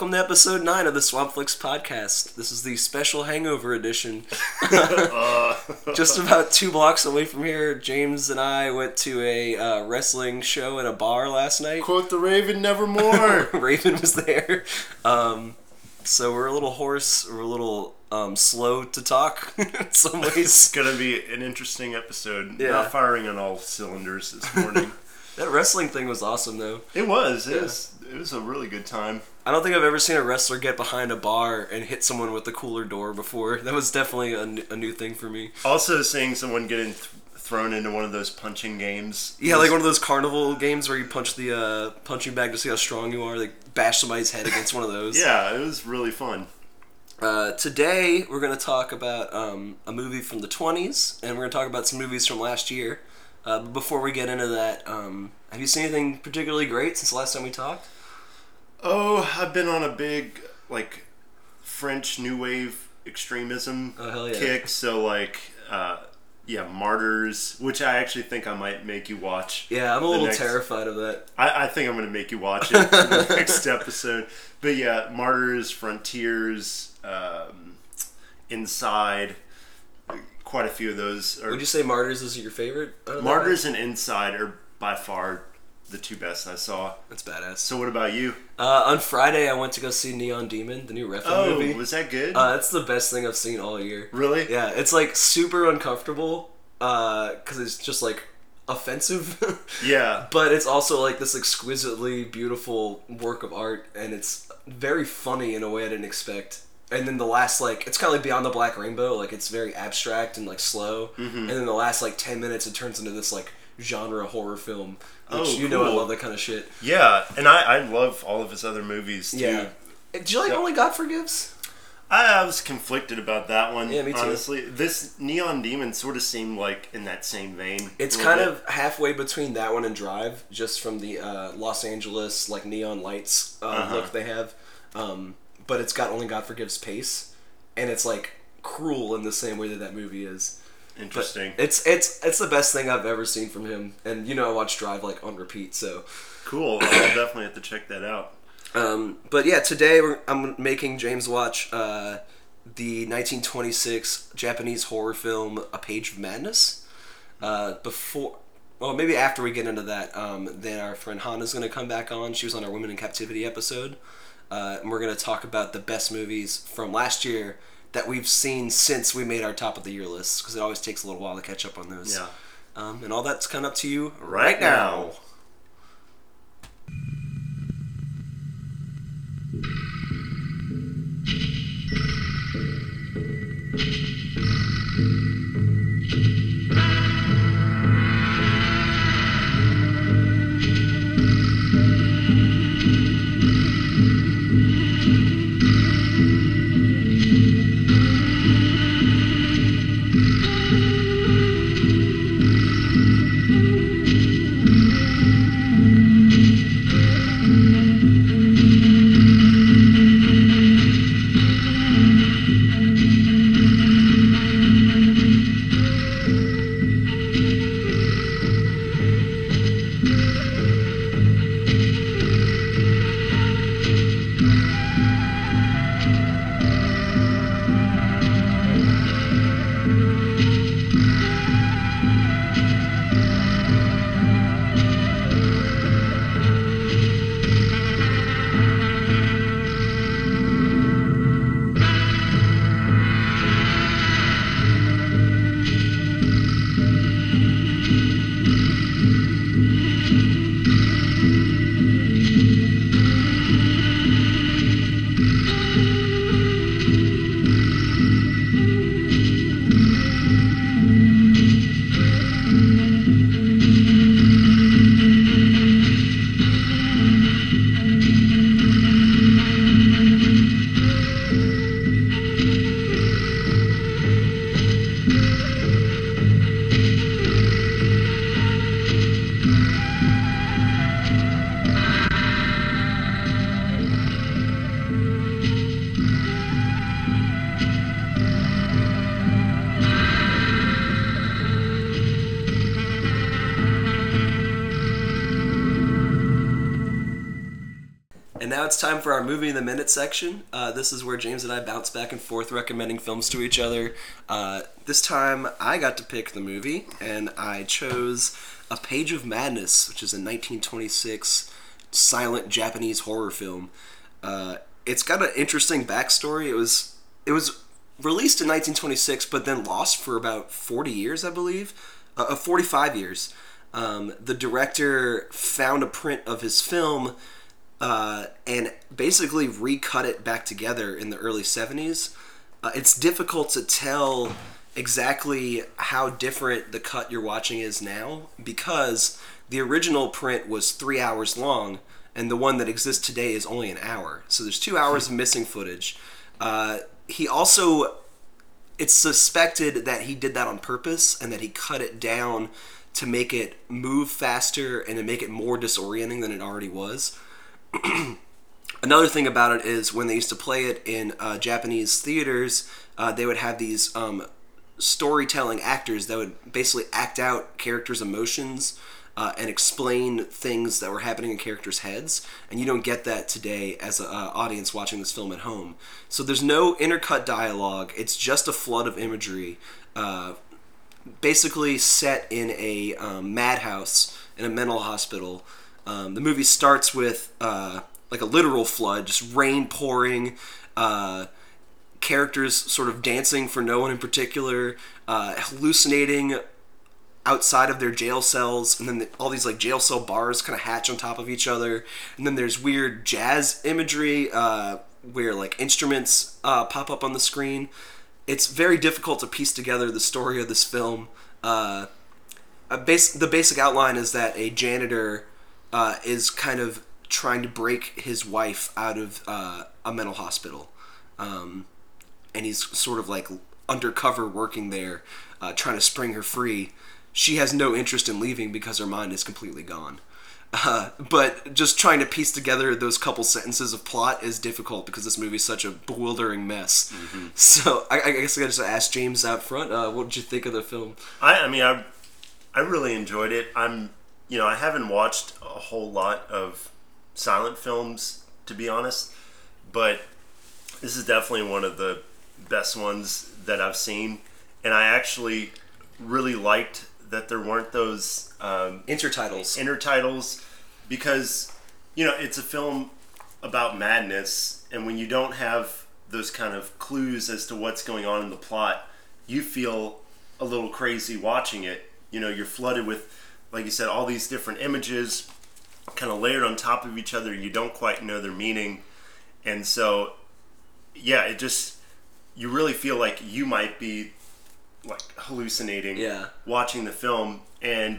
Welcome to episode 9 of the Swampflix podcast. This is the special hangover edition. Just about two blocks away from here, James and I went to a uh, wrestling show at a bar last night. quote the Raven nevermore. Raven was there. Um, so we're a little hoarse, we're a little um, slow to talk in some ways. it's gonna be an interesting episode. Yeah. Not firing on all cylinders this morning. That wrestling thing was awesome though. it was. It Yeah. was. It was a really good time. I don't think I've ever seen a wrestler get behind a bar and hit someone with the cooler door before. That was definitely a, n- a new thing for me. Also, seeing someone getting th- thrown into one of those punching games. Yeah, like one of those carnival games where you punch the uh, punching bag to see how strong you are. Like bash somebody's head against one of those. Yeah, it was really fun. Uh, today we're gonna talk about um, a movie from the '20s, and we're gonna talk about some movies from last year. Uh, but before we get into that, um, have you seen anything particularly great since the last time we talked? Oh, I've been on a big like French new wave extremism Oh, hell yeah. kick. So like, uh, yeah, Martyrs, which I actually think I might make you watch. Yeah, I'm a little next- terrified of that. I, I think I'm going to make you watch it for the next episode. But yeah, Martyrs, Frontiers, um, Inside, quite a few of those. Are, Would you say Martyrs is your favorite? Martyrs and Inside are by far the two best I saw. That's badass. So what about you? Uh, on Friday, I went to go see Neon Demon, the new Refn Oh, movie. was that good? Uh, it's the best thing I've seen all year. really? Yeah, it's like super uncomfortable because it's just like offensive. Yeah. but it's also like this exquisitely beautiful work of art and it's very funny in a way i didn't expect and then the last like it's kind of like beyond the black rainbow like it's very abstract and like slow Mm-hmm. and then the last like 10 minutes it turns into this like genre horror film which Oh, you know i love that kind of shit Yeah, and I, I love all of his other movies too. yeah did you like Yeah. only god forgives I, I was conflicted about that one. Yeah, me too. Honestly, this Neon Demon sort of seemed like in that same vein. it's kind bit. of halfway between that one and drive just from the uh, los angeles like neon lights uh, Uh-huh. look they have um, but it's got only god forgives pace and it's like cruel in the same way that that movie is But interesting. it's it's it's the best thing I've ever seen from him, and you know I watch Drive like on repeat. So, Cool. I'll definitely have to check that out. um, but yeah, today we're, I'm making James watch uh, the 1926 Japanese horror film A Page of Madness. Uh, before, well, maybe after we get into that, um, then our friend Hanna's going to come back on. She was on our Women in Captivity episode, uh, and we're going to talk about the best movies from last year that we've seen since we made our top of the year list because it always takes a little while to catch up on those. Yeah. Um, and all that's kind of up to you Right now. And now it's time for our movie in the minute section. Uh, this is where James and I bounce back and forth recommending films to each other. Uh, this time I got to pick the movie, and I chose A Page of Madness, which is a 1926 silent Japanese horror film. Uh, it's got an interesting backstory. It was it was released in 1926, but then lost for about 40 years, I believe, uh, uh 45 years. Um, the director found a print of his film uh, and basically recut it back together in the early 70s. Uh, it's difficult to tell exactly how different the cut you're watching is now because the original print was three hours long and the one that exists today is only an hour. So there's two hours of missing footage. Uh, he also, it's suspected that he did that on purpose and that he cut it down to make it move faster and to make it more disorienting than it already was. Another thing about it is when they used to play it in uh, Japanese theaters, uh, they would have these um, storytelling actors that would basically act out characters' emotions uh, and explain things that were happening in characters' heads, and you don't get that today as an uh, audience watching this film at home. So there's no intercut dialogue; it's just a flood of imagery, uh, basically set in a um, madhouse in a mental hospital. Um, the movie starts with uh, like a literal flood, just rain pouring. Uh, characters sort of dancing for no one in particular, uh, hallucinating outside of their jail cells, and then the, all these like jail cell bars kind of hatch on top of each other, and then there's weird jazz imagery uh, where like instruments uh, pop up on the screen. It's very difficult to piece together the story of this film. Uh, base, the basic outline is that a janitor uh, is kind of trying to break his wife out of uh, a mental hospital. Um, and he's sort of like undercover working there, uh, trying to spring her free. She has no interest in leaving because her mind is completely gone. Uh, but just trying to piece together those couple sentences of plot is difficult because this movie is such a bewildering mess. Mm-hmm. So I, I, guess I got to ask James out front. Uh, what did you think of the film? I, I mean, I, I really enjoyed it. I'm, you know, I haven't watched a whole lot of silent films to be honest, but this is definitely one of the best ones that I've seen, and I actually really liked that there weren't those um, intertitles. Intertitles, because you know it's a film about madness, and when you don't have those kind of clues as to what's going on in the plot, you feel a little crazy watching it. You know, you're flooded with, like you said, all these different images, kind of layered on top of each other. You don't quite know their meaning, and so, yeah, it just you really feel like you might be like hallucinating yeah. watching the film and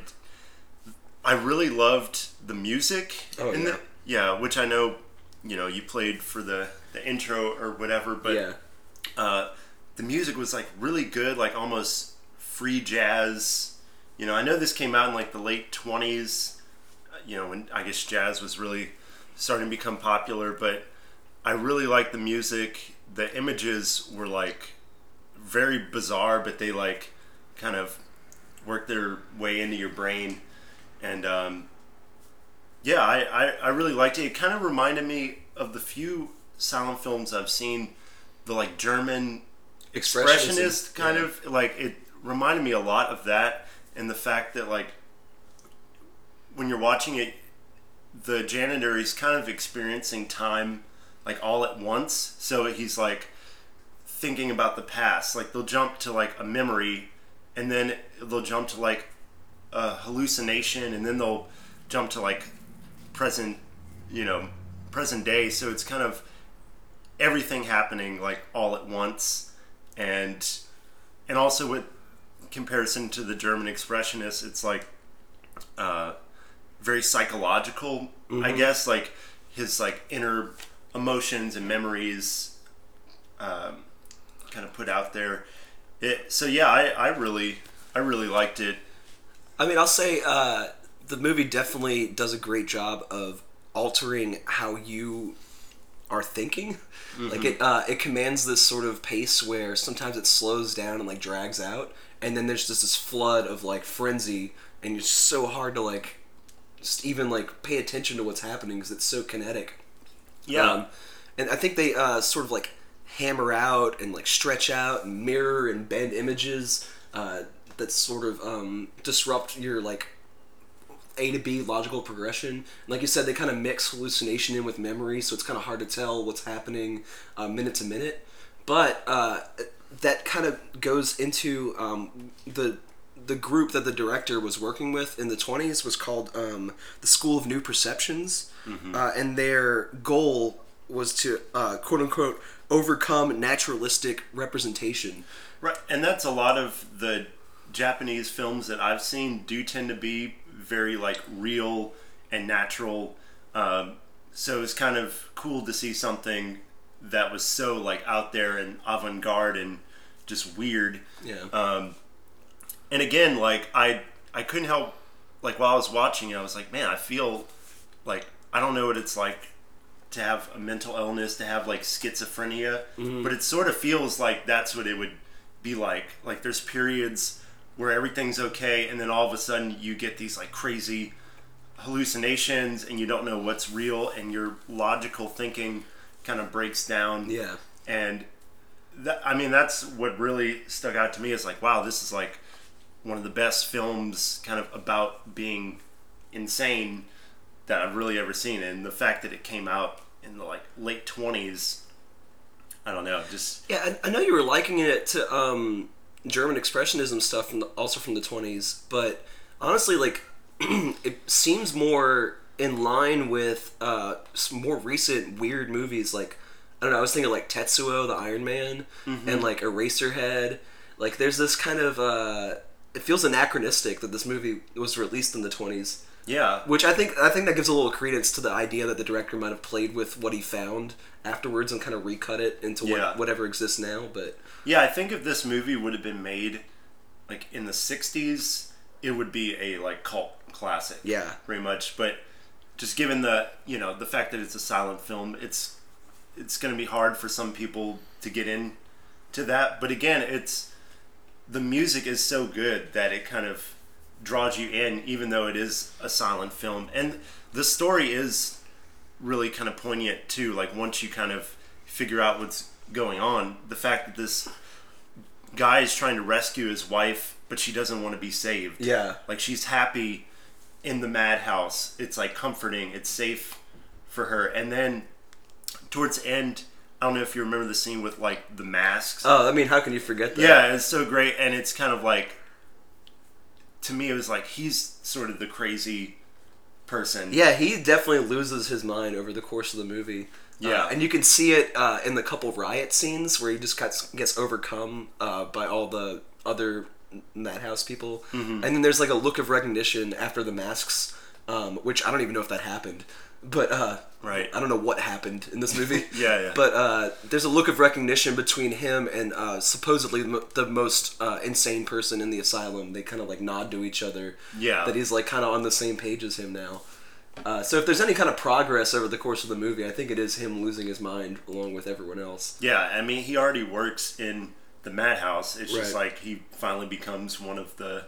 I really loved the music oh, in yeah. the yeah, which I know you know you played for the the intro or whatever, but yeah. uh, the music was like really good, like almost free jazz. You know, I know this came out in like the late twenties. Uh, you know, when I guess jazz was really starting to become popular, but I really liked the music the images were like very bizarre, but they like kind of work their way into your brain, and um, yeah, I, I, I really liked it. It kind of reminded me of the few silent films I've seen, the like German expressionist kind yeah. of like it reminded me a lot of that, and the fact that like when you're watching it, the janitor is kind of experiencing time like all at once. So he's like thinking about the past. Like they'll jump to like a memory, and then they'll jump to like a hallucination, and then they'll jump to like present, you know, present day. So it's kind of everything happening like all at once, and and also with comparison to the German expressionists, it's like uh, very psychological, mm-hmm. I guess. Like his like inner emotions and memories um, kind of put out there. It, so yeah, I, I really I really liked it. I mean, I'll say uh, the movie definitely does a great job of altering how you are thinking. Mm-hmm. Like it uh, it commands this sort of pace where sometimes it slows down and like drags out, and then there's just this flood of like frenzy, and it's so hard to like just even like pay attention to what's happening because it's so kinetic. Yeah. Um, and I think they uh, sort of like hammer out and like stretch out and mirror and bend images uh, that sort of um, disrupt your like A to B logical progression. Like you said, they kind of mix hallucination in with memory, so it's kind of hard to tell what's happening uh, minute to minute. But uh, that kind of goes into um, the the group that the director was working with in the 20s was called um, the School of New Perceptions, uh, and their goal was to uh, quote unquote overcome naturalistic representation. Right, and that's a lot of the Japanese films that I've seen do tend to be very like real and natural. Um, so it's kind of cool to see something that was so like out there and avant-garde and just weird. Yeah. Um, and again, like I I couldn't help like while I was watching it, I was like, man, I feel like I don't know what it's like to have a mental illness, to have like schizophrenia, but it sort of feels like that's what it would be like. Like there's periods where everything's okay, and then all of a sudden you get these like crazy hallucinations, and you don't know what's real, and your logical thinking kind of breaks down yeah. and that, I mean that's what really stuck out to me is like wow this is like one of the best films kind of about being insane that I've really ever seen and the fact that it came out in the like late 20s I don't know just Yeah, I, I know you were liking it to um, German expressionism stuff, from the, also from the twenties. But honestly, like it seems more in line with uh, more recent weird movies. Like I don't know, I was thinking like Tetsuo, the Iron Man, and like Eraserhead. Like there's this kind of uh, it feels anachronistic that this movie was released in the twenties. yeah Which I think I think that gives a little credence to the idea that the director might have played with what he found afterwards and kind of recut it into Yeah. what, whatever exists now. But yeah I think if this movie would have been made like in the 60s it would be a like cult classic yeah, pretty much. But just given the you know the fact that it's a silent film, it's it's going to be hard for some people to get in to that. But again, it's the music is so good that it kind of draws you in, even though it is a silent film, and the story is really kind of poignant too. Like once you kind of figure out what's going on, the fact that this guy is trying to rescue his wife, but she doesn't want to be saved. yeah, Like she's happy in the madhouse. It's like comforting. It's safe for her. And then towards the end, I don't know if you remember the scene with like the masks. Oh, I mean, how can you forget that? yeah, it's so great. And it's kind of like to me, it was like he's sort of the crazy person. Yeah, he definitely loses his mind over the course of the movie. Yeah. Uh, and you can see it uh, in the couple riot scenes where he just gets gets overcome uh, by all the other madhouse people, Mm-hmm. and then there's like a look of recognition after the masks, um, which I don't even know if that happened, but uh, Right. I don't know what happened in this movie. Yeah, yeah. But uh, there's a look of recognition between him and uh, supposedly the the most uh, insane person in the asylum. They kind of like nod to each other. Yeah. That he's like kind of on the same page as him now. Uh, so if there's any kind of progress over the course of the movie, I think it is him losing his mind along with everyone else. Yeah, I mean, he already works in the madhouse. It's just Right. like he finally becomes one of the,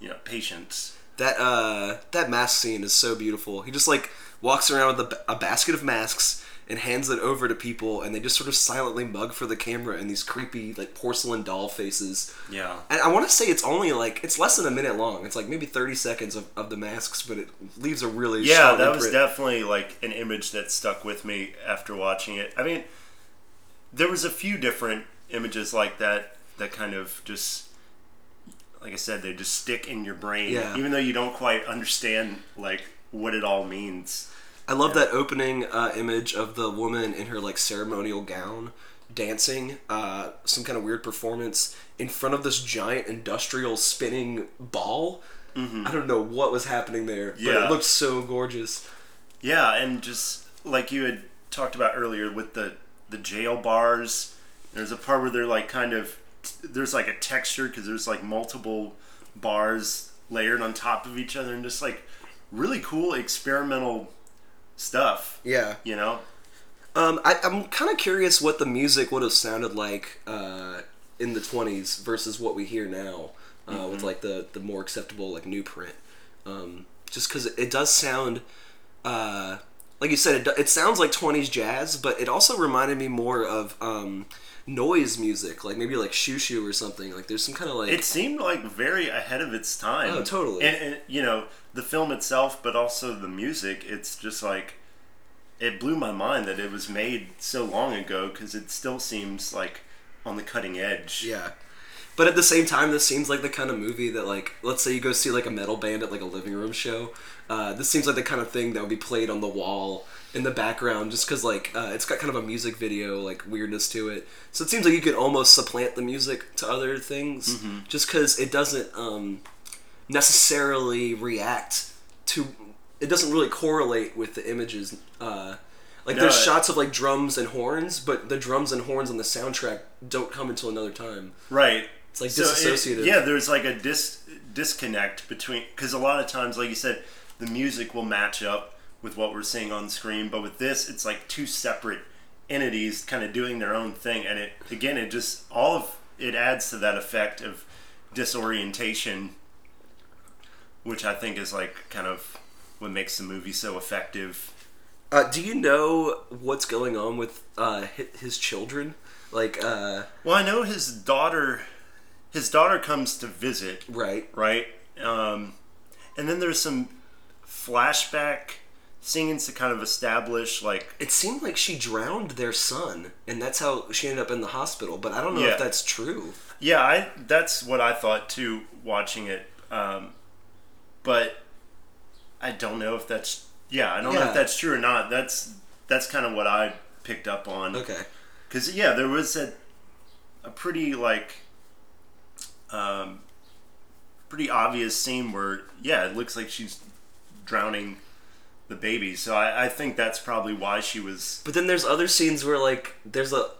you know, patients. That uh, that mask scene is so beautiful. He just like walks around with a, ba- a basket of masks and hands it over to people, and they just sort of silently mug for the camera in these creepy like porcelain doll faces. Yeah. And I want to say it's only like it's less than a minute long. It's like maybe thirty seconds of, of the masks, but it leaves a really Yeah, strong that was imprint. definitely like an image that stuck with me after watching it. I mean, there was a few different images like that that kind of just like I said, they just stick in your brain Yeah. even though you don't quite understand like what it all means. I love that opening uh, image of the woman in her like ceremonial gown dancing uh, some kind of weird performance in front of this giant industrial spinning ball. I don't know what was happening there, but Mm-hmm. It looked so gorgeous. Yeah, and just like you had talked about earlier with the the jail bars, there's a part where they're like kind of there's like a texture because there's like multiple bars layered on top of each other and just like really cool experimental stuff. Yeah. You know? Um, I, I'm kind of curious what the music would have sounded like uh, in the 20s versus what we hear now uh, with like the, the more acceptable like new print. Um, just because it does sound uh, like you said, it, it sounds like twenties jazz, but it also reminded me more of um, noise music, like maybe like shoo shoo or something. Like there's some kind of like It seemed like very ahead of its time. Oh, totally. And, and you know the film itself, but also the music. It's just like it blew my mind that it was made so long ago because it still seems like on the cutting edge. Yeah. But at the same time, this seems like the kind of movie that, like, let's say you go see like a metal band at like a living room show. Uh, this seems like the kind of thing that would be played on the wall in the background, just because like uh, it's got kind of a music video like weirdness to it. So it seems like you could almost supplant the music to other things, just because it doesn't um, necessarily react to. It doesn't really correlate with the images. Uh, like No, there's it- shots of like drums and horns, but the drums and horns on the soundtrack don't come until another time. Right. It's like So it- yeah, there's like a dis disconnect between because a lot of times, like you said, the music will match up with what we're seeing on screen, but with this, it's like two separate entities kind of doing their own thing, and it again, it just all of it adds to that effect of disorientation, which I think is like kind of what makes the movie so effective. Uh, do you know what's going on with uh, his children? Like, uh, Well, I know his daughter, his daughter comes to visit, right? right? Um, and then there's some flashback scenes to kind of establish, like, It seemed like she drowned their son, and that's how she ended up in the hospital. But I don't know Yeah. if that's true. yeah, I that's what I thought too watching it. Um, but I don't know if that's yeah, I don't know Yeah. if that's true or not. That's that's kind of what I picked up on. Okay. Because yeah, there was a a pretty like um, pretty obvious scene where yeah, it looks like she's drowning the baby. So I, I think that's probably why she was But then there's other scenes where like there's a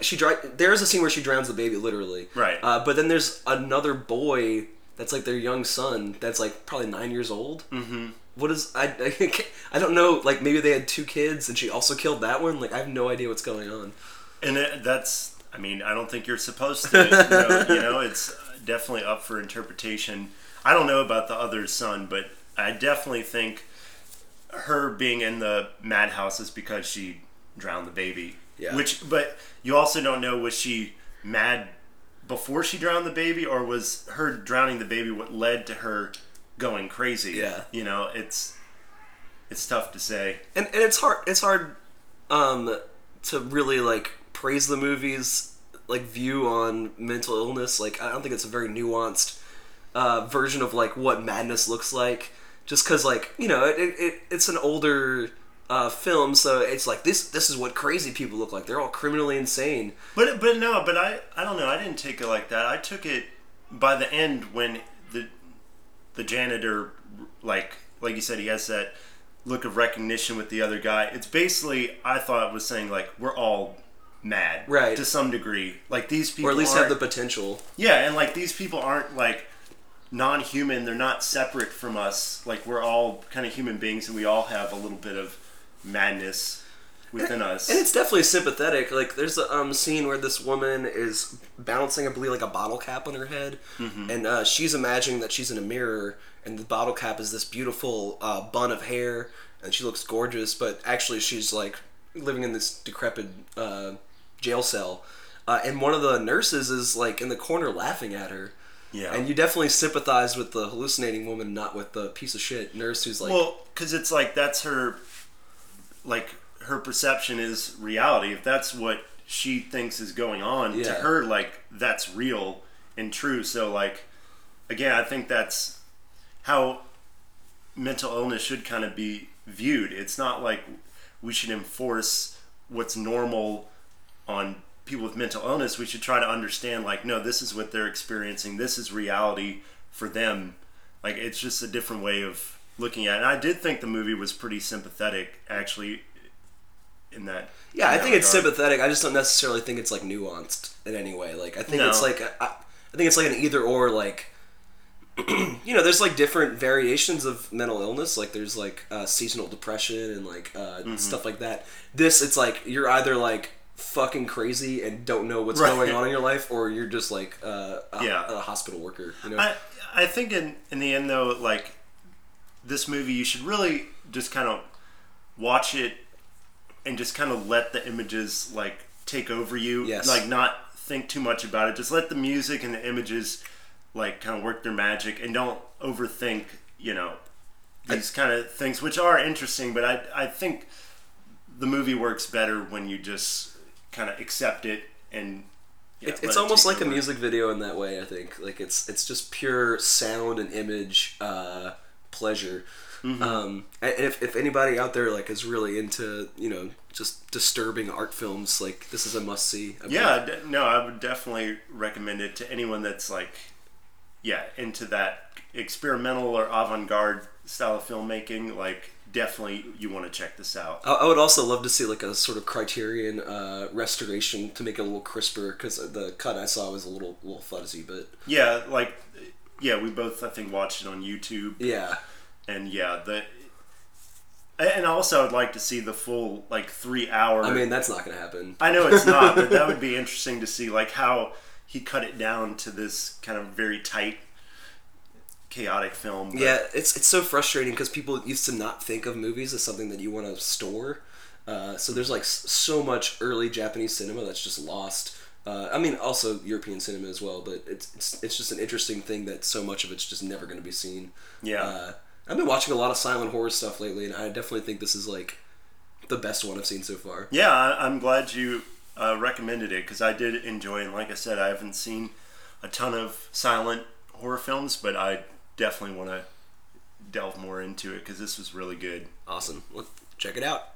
she there's a scene where she drowns the baby literally. Right. Uh, but then there's another boy that's like their young son that's like probably nine years old. Mm-hmm. What is I, I I don't know like maybe they had two kids and she also killed that one like I have no idea what's going on. and it, that's I mean I don't think you're supposed to know, you know it's definitely up for interpretation. I don't know about the other son, but I definitely think her being in the madhouse is because she drowned the baby. Yeah. Which, but you also don't know was she mad before she drowned the baby, or was her drowning the baby what led to her going crazy? Yeah. You know, it's it's tough to say. and and it's hard it's hard um to really like praise the movie's like view on mental illness like i don't think it's a very nuanced uh version of like what madness looks like just because like you know it, it, it it's an older uh film so it's like this this is what crazy people look like they're all criminally insane But but no, but I I don't know. I didn't take it like that. I took it by the end when the the janitor like like you said he has that look of recognition with the other guy. It's basically I thought it was saying like we're all mad Right. to some degree. Like these people or at least have the potential yeah, and like these people aren't like non-human. They're not separate from us. Like we're all kind of human beings, and we all have a little bit of madness within us. And it's definitely sympathetic. Like, there's a um, scene where this woman is balancing, I believe, like a bottle cap on her head, and uh, she's imagining that she's in a mirror, and the bottle cap is this beautiful uh, bun of hair, and she looks gorgeous, but actually she's like living in this decrepit uh, jail cell. Uh, and one of the nurses is like in the corner laughing at her. Yeah. And you definitely sympathize with the hallucinating woman, not with the piece of shit nurse who's like, Well, because it's like that's her, like her perception is reality. If that's what she thinks is going on to her, like that's real and true. So, like, again, I think that's how mental illness should kind of be viewed. It's not like we should enforce what's normal on people with mental illness. We should try to understand, like, no, this is what they're experiencing. This is reality for them. Like, it's just a different way of looking at it. And I did think the movie was pretty sympathetic, actually, in that. Yeah, in I that think it's sympathetic. I just don't necessarily think it's like nuanced in any way. Like I think No. it's like I think it's like an either or. Like you know, there's like different variations of mental illness. Like there's like uh, seasonal depression and like uh, Mm-hmm. stuff like that. This it's like you're either like fucking crazy and don't know what's Right. going on in your life, or you're just like uh, a, Yeah. a hospital worker. You know, I I think in in the end though, like this movie, you should really just kind of watch it and just kind of let the images like take over you. Yes. Like not think too much about it. Just let the music and the images like kind of work their magic and don't overthink, you know, these kind of things which are interesting, but I I think the movie works better when you just kind of accept it and yeah, It, it's almost take like a music video in that way. I think like it's it's just pure sound and image uh, pleasure. Mm-hmm. Um, and if, if anybody out there like is really into you know just disturbing art films, like this is a must see. Yeah, de- no, I would definitely recommend it to anyone that's like, yeah, into that experimental or avant-garde style of filmmaking. Like, definitely, you want to check this out. I, I would also love to see like a sort of Criterion uh, restoration to make it a little crisper because the cut I saw was a little little fuzzy, but Yeah, like, yeah, we both I think watched it on YouTube, yeah, and yeah, the. And also, I'd like to see the full like three hour. I mean that's not gonna happen. I know it's not, but that would be interesting to see, like how he cut it down to this kind of very tight, chaotic film. but- Yeah, it's it's so frustrating because people used to not think of movies as something that you want to store. Uh, so there's like so much early Japanese cinema that's just lost. Uh, I mean, also European cinema as well, but it's, it's it's just an interesting thing that so much of it's just never going to be seen. Yeah. Uh, I've been watching a lot of silent horror stuff lately, and I definitely think this is like the best one I've seen so far. Yeah, I, I'm glad you uh, recommended it because I did enjoy, it. and like I said, I haven't seen a ton of silent horror films, but I definitely want to delve more into it because this was really good. Awesome. Well, check it out.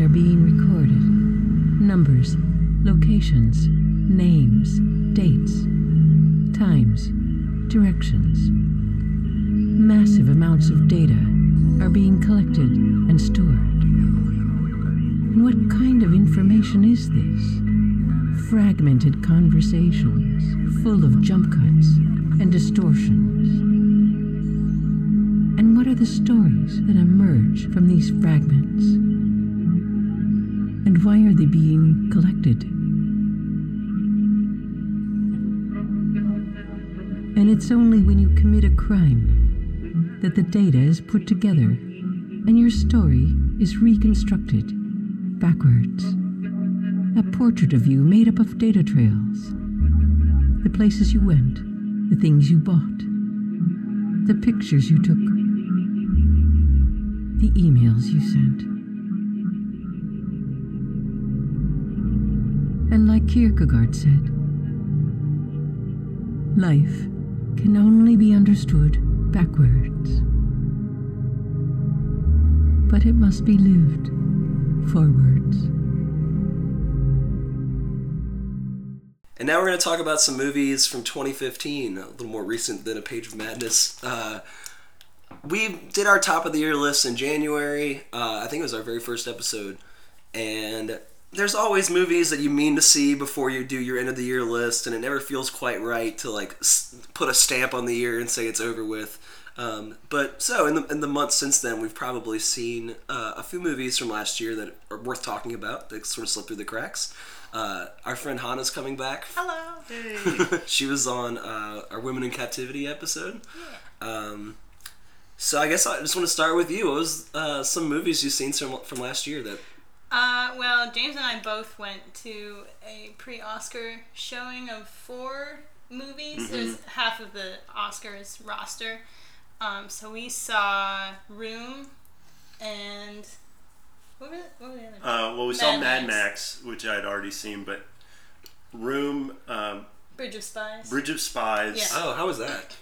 Are being recorded numbers, locations, names, dates, times, directions. Massive amounts of data are being collected and stored. And what kind of information is this? Fragmented conversations full of jump cuts and distortions. And what are the stories that emerge from these fragments? And why are they being collected? And it's only when you commit a crime that the data is put together and your story is reconstructed backwards. A portrait of you made up of data trails. The places you went, the things you bought, the pictures you took, the emails you sent. And like Kierkegaard said, life can only be understood backwards. But it must be lived forwards. And now we're going to talk about some movies from 2015, a little more recent than A Page of Madness. Uh, we did our top of the year list in January. Uh, I think it was our very first episode. And there's always movies that you mean to see before you do your end of the year list, and it never feels quite right to like s- put a stamp on the year and say it's over with. Um, but so in the in the months since then, we've probably seen uh, a few movies from last year that are worth talking about that sort of slipped through the cracks. Uh, our friend Hanna's coming back. Hello. Hey. she was on uh, our Women in Captivity episode. Um, so I guess I just want to start with you. What was uh, some movies you've seen from, from last year that Uh, well, James and I both went to a pre-Oscar showing of four movies. Mm-hmm. It was half of the Oscars roster. Um, so we saw Room and what were the, what were the other? Uh, well, we saw Mad Mad Max. Max, which I had already seen, but Room, um, Bridge of Spies. Bridge of Spies. Yeah. Oh, how was that?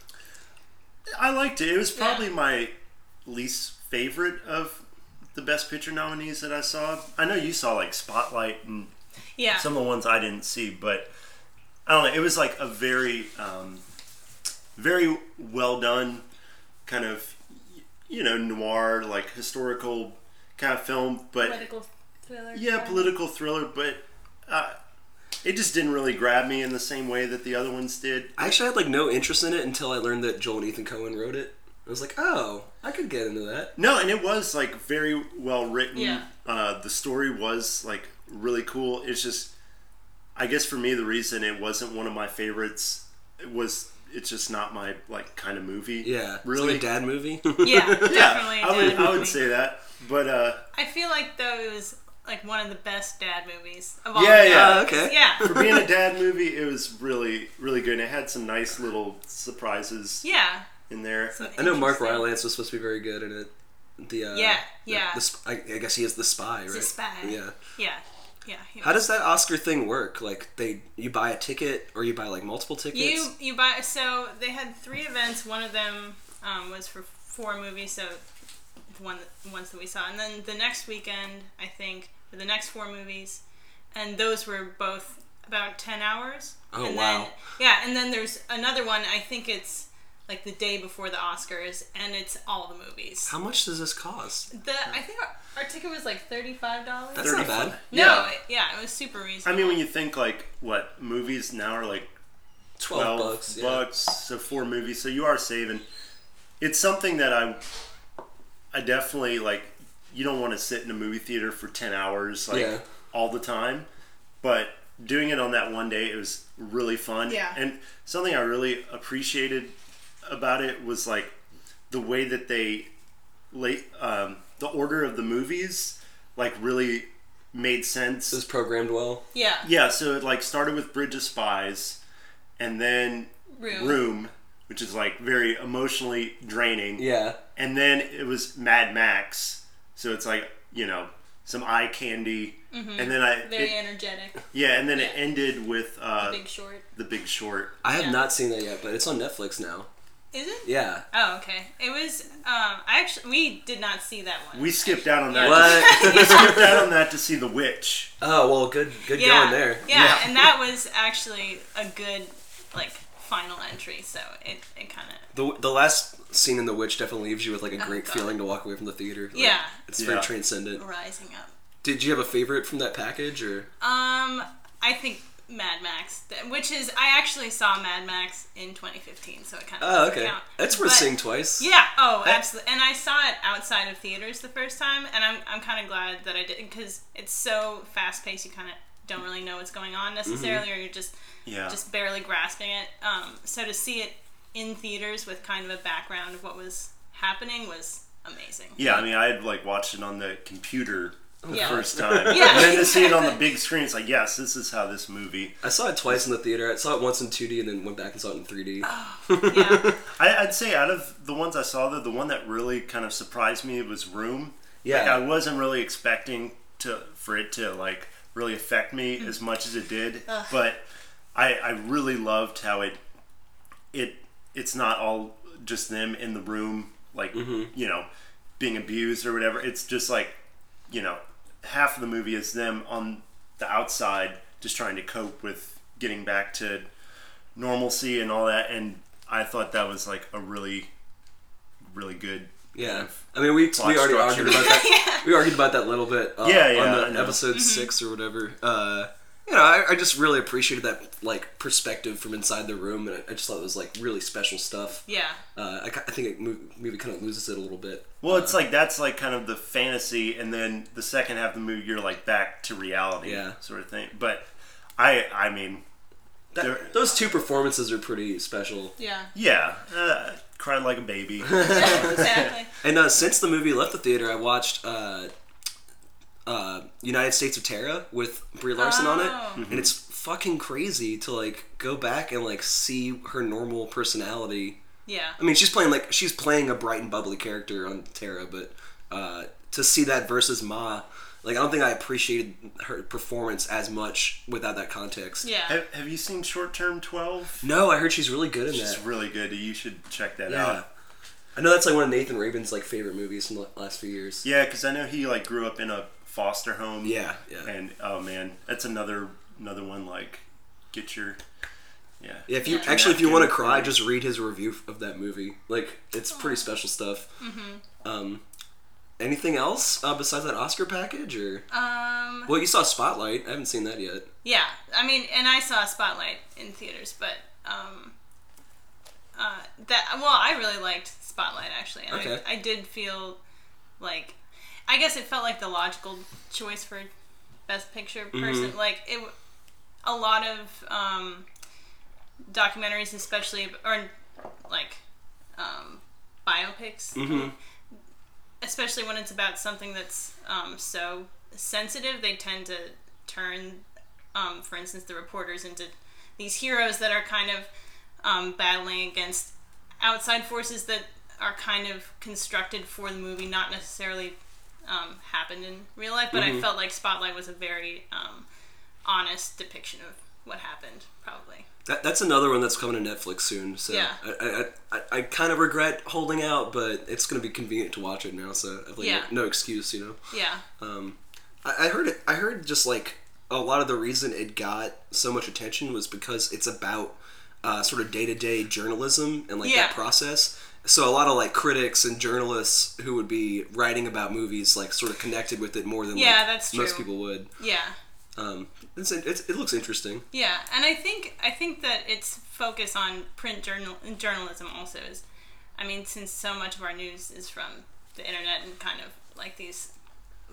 I liked it. It was Yeah. probably my least favorite of the Best Picture nominees that I saw. I know you saw like Spotlight and Yeah. some of the ones I didn't see, but I don't know. It was like a very, um, very well done kind of, you know, noir, like historical kind of film. But political thriller. yeah, kind political thriller. But uh, it just didn't really grab me in the same way that the other ones did. I actually had like no interest in it until I learned that Joel and Ethan Coen wrote it. I was like, oh, I could get into that. No, and it was like very well written. Yeah. Uh, the story was like really cool. It's just, I guess for me, the reason it wasn't one of my favorites it was it's just not my like kind of movie. Yeah, It's really. like a dad movie. Yeah, yeah, definitely. a I would dad I would movie. say that. But uh, I feel like though it was like one of the best dad movies of all Yeah, yeah. Oh, okay. Yeah. for being a dad movie, it was really really good. And it had some nice little surprises Yeah. In there. Some I know Mark Rylance was supposed to be very good in it. The uh, Yeah, yeah. The, sp- I, I guess he is the spy, right? a spy. Yeah. Yeah. Yeah. How does that Oscar thing work? Like they, you buy a ticket or you buy like multiple tickets? You you buy so they had three events. One of them um, was for four movies, so the one the ones that we saw, and then the next weekend I think for the next four movies, and those were both about ten hours. Oh, and wow. Then, yeah, and then there's another one. I think it's like the day before the Oscars, and it's all the movies. How much does this cost? The I think our, our ticket was like thirty five dollars. That's not bad. No, Yeah. it- yeah, it was super reasonable. I mean, when you think like what movies now are like twelve bucks, yeah. so four movies, so you are saving. It's something that I, I definitely like. You don't want to sit in a movie theater for ten hours like Yeah. all the time, but doing it on that one day, it was really fun. Yeah. and something I really appreciated about it was like the way that they late um, the order of the movies like really made sense It was programmed well. yeah, yeah, so it like started with Bridge of Spies, and then Room. Room, which is like very emotionally draining. Yeah. And then it was Mad Max, so it's like you know some eye candy, and then I Mm-hmm. very it- energetic. yeah, and then it ended with uh, Big Short. The Big Short. I have Yeah. not seen that yet, but it's on Netflix now. Is it? Yeah. Oh, okay. It was. Um, I actually we did not see that one. We skipped out on that. What? we skipped out on that to see The Witch. oh well, good, good yeah, going there. Yeah, Yeah. and that was actually a good like final entry. So it, it kind of The, the last scene in The Witch definitely leaves you with like a Oh, great God. feeling to walk away from the theater. Like, Yeah. It's very transcendent. rising up. Did you have a favorite from that package or? Um, I think Mad Max, which is I actually saw Mad Max in 2015, so it kind of Oh, okay. Count. That's worth But- seeing twice. Yeah. Oh, absolutely. And I saw it outside of theaters the first time, and I'm I'm kind of glad that I did because it's so fast paced. You kind of don't really know what's going on necessarily, or you're just Yeah. just barely grasping it. Um, so to see it in theaters with kind of a background of what was happening was amazing. yeah, I mean, I had like watched it on the computer the Yeah. first time, Yeah. and then to see it on the big screen, it's like, yes, this is how this movie. I saw it twice in the theater. I saw it once in 2D and then went back and saw it in 3D. Yeah. I, I'd say out of the ones I saw, though, the one that really kind of surprised me was Room. Yeah. Like, I wasn't really expecting to for it to like really affect me Mm. as much as it did, but I I really loved how it it it's not all just them in the room like Mm-hmm. you know being abused or whatever. It's just like you know half of the movie is them on the outside just trying to cope with getting back to normalcy and all that and I thought that was like a really really good Yeah, I mean we we already structure. argued about that. We argued about that a little bit. Uh, Yeah, yeah, On I the know. episode six or whatever. Uh, you know, I, I just really appreciated that like perspective from inside the room, and I, I just thought it was like really special stuff. Yeah. Uh, I, I think it mo- maybe kind of loses it a little bit. Well, it's like that's like kind of the fantasy, and then the second half of the movie, you're like back to reality, Yeah. sort of thing. But I, I mean, That- those two performances are pretty special. Yeah. yeah, uh, cried like a baby. exactly. And uh, since the movie left the theater, I watched uh, uh, United States of Tara with Brie Larson on it, Oh. and it's fucking crazy to like go back and like see her normal personality. Yeah. I mean, she's playing like she's playing a bright and bubbly character on Tara, but uh, to see that versus Ma, like I don't think I appreciated her performance as much without that context. Yeah. have, have you seen Short Term Twelve? No, I heard she's really good in It's that. She's really good. You should check that Yeah. out. I know that's like one of Nathan Rabin's like favorite movies in the last few years. Yeah, because I know he like grew up in a foster home. Yeah, yeah. And oh man, that's another another one. Like, get your yeah. Yeah, if you Yeah. actually if you want to cry, just read his review of that movie. Like it's pretty special stuff. Mm-hmm. Um, anything else uh, besides that Oscar package, or Um, well, you saw Spotlight. I haven't seen that yet. yeah, I mean, and I saw Spotlight in theaters, but um, uh, that well, I really liked Spotlight actually, and Okay. I, I did feel like, I guess it felt like the logical choice for Best Picture person. Like it, a lot of um, documentaries, especially or like um, biopics, especially when it's about something that's um, so sensitive, they tend to turn, um, for instance, the reporters into these heroes that are kind of um, battling against outside forces that are kind of constructed for the movie, not necessarily um, happened in real life. But I felt like Spotlight was a very um, honest depiction of what happened, probably. That, that's another one that's coming to Netflix soon. So Yeah. I, I, I, I kind of regret holding out, but it's going to be convenient to watch it now. So I've like Yeah. no, no excuse, you know. Yeah. Um, I, I heard it. I heard just like a lot of the reason it got so much attention was because it's about uh, sort of day to day journalism and like Yeah. that process. So a lot of like critics and journalists who would be writing about movies like sort of connected with it more than Yeah, like, that's most people would. Yeah. Um, it's, it's, it looks interesting. Yeah, and I think I think that its focus on print journal journalism also is, I mean, since so much of our news is from the internet and kind of like these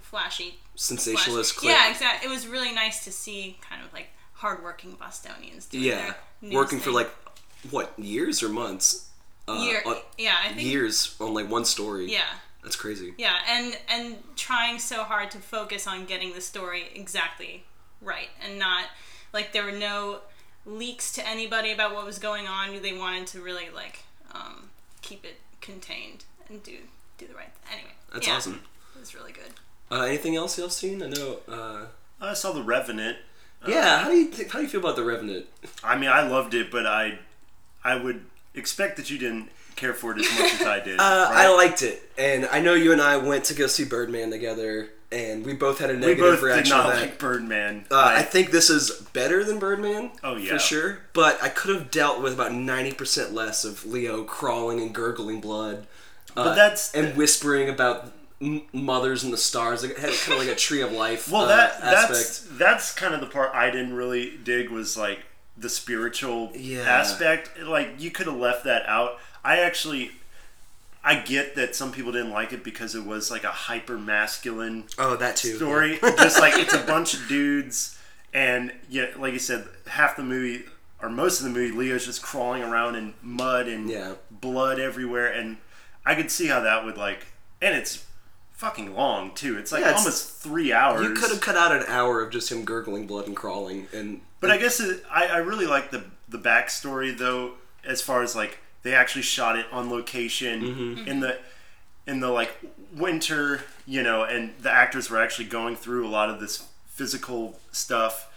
flashy Sensationalist flash- clip. Yeah, exactly. It was really nice to see kind of like hardworking Bostonians doing Yeah, their news working for like what years or months? Uh, Year, on- yeah, I think years on like one story. yeah. that's crazy. Yeah, and and trying so hard to focus on getting the story exactly right, and not like there were no leaks to anybody about what was going on. They wanted to really like um, keep it contained and do do the right. Thing. Anyway, That's yeah, awesome. It was really good. Uh, anything else y'all seen? I know. Uh, I saw The Revenant. yeah, how do you think, how do you feel about the Revenant? I mean, I loved it, but I I would expect that you didn't care for it as much as I did. Uh, right? I liked it, and I know you and I went to go see Birdman together, and we both had a we negative both did reaction not to that. like Birdman. uh, I think this is better than Birdman. Oh, yeah. for sure. But I could have dealt with about ninety percent less of Leo crawling and gurgling blood, uh, But that's- and whispering about mothers and the stars. Like, it had kind of like a tree of life. well, uh, that aspect. that's that's kind of the part I didn't really dig was like the spiritual Yeah. aspect. Like you could have left that out. I actually. I get that some people didn't like it because it was like a hyper masculine oh that too. story. Just like it's a bunch of dudes, and yeah, like you said, half the movie or most of the movie, Leo's just crawling around in mud and Yeah. blood everywhere, and I could see how that would like, and it's fucking long too. It's like Yeah, it's- almost three hours. You could have cut out an hour of just him gurgling blood and crawling, and But I guess it, I, I really like the the backstory though, as far as like they actually shot it on location Mm-hmm. in the in the like winter, you know, and the actors were actually going through a lot of this physical stuff.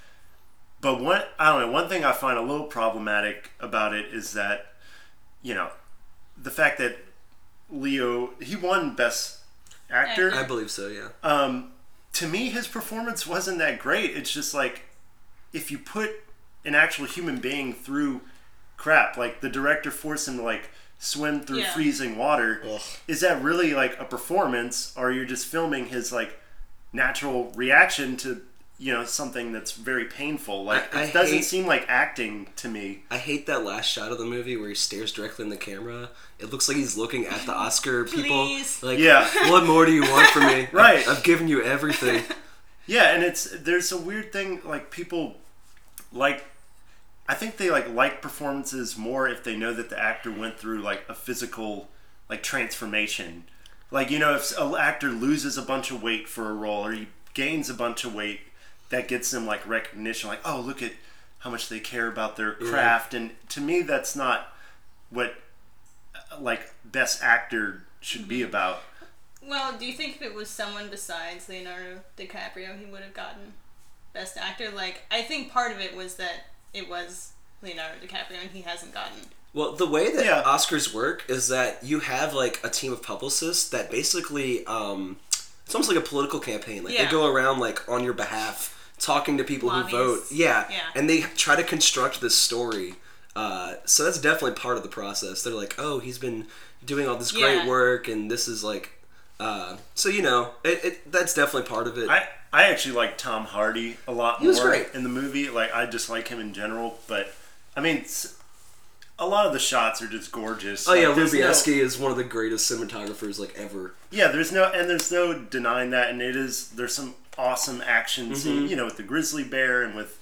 But one I don't know, one thing I find a little problematic about it is that, you know, the fact that Leo he won best actor I believe so. Yeah. um, to me, his performance wasn't that great. It's just like if you put an actual human being through crap, like the director forced him to like swim through Yeah. freezing water, Ugh. is that really like a performance, or you're just filming his like natural reaction to you know something that's very painful? Like I- it doesn't hate- seem like acting to me. I hate that last shot of the movie where he stares directly in the camera. It looks like he's looking at the Oscar people. Like, Yeah. what more do you want from me? Right. I've given you everything. Yeah, and it's there's a weird thing like people like I think they like like performances more if they know that the actor went through like a physical like transformation. Like you know if an actor loses a bunch of weight for a role or he gains a bunch of weight that gets them like recognition like oh look at how much they care about their craft and to me that's not what uh, like best actor should be about. Well, do you think if it was someone besides Leonardo DiCaprio, he would have gotten Best Actor? Like, I think part of it was that it was Leonardo DiCaprio and he hasn't gotten Well, the way that Yeah. Oscars work is that you have like a team of publicists that basically, um, it's almost like a political campaign. Like Yeah. they go around like on your behalf, talking to people who vote. Yeah, Yeah. and they try to construct this story. Uh, so that's definitely part of the process. They're like, oh, he's been doing all this great work, and this is like, uh, so you know, it, it that's definitely part of it. I I actually like Tom Hardy a lot He was more great. in the movie. Like I just like him in general, but I mean, a lot of the shots are just gorgeous. oh yeah, Like, there's no- is one of the greatest cinematographers like ever. yeah, there's no and there's no denying that, and it is there's some awesome action scene, you know, with the grizzly bear and with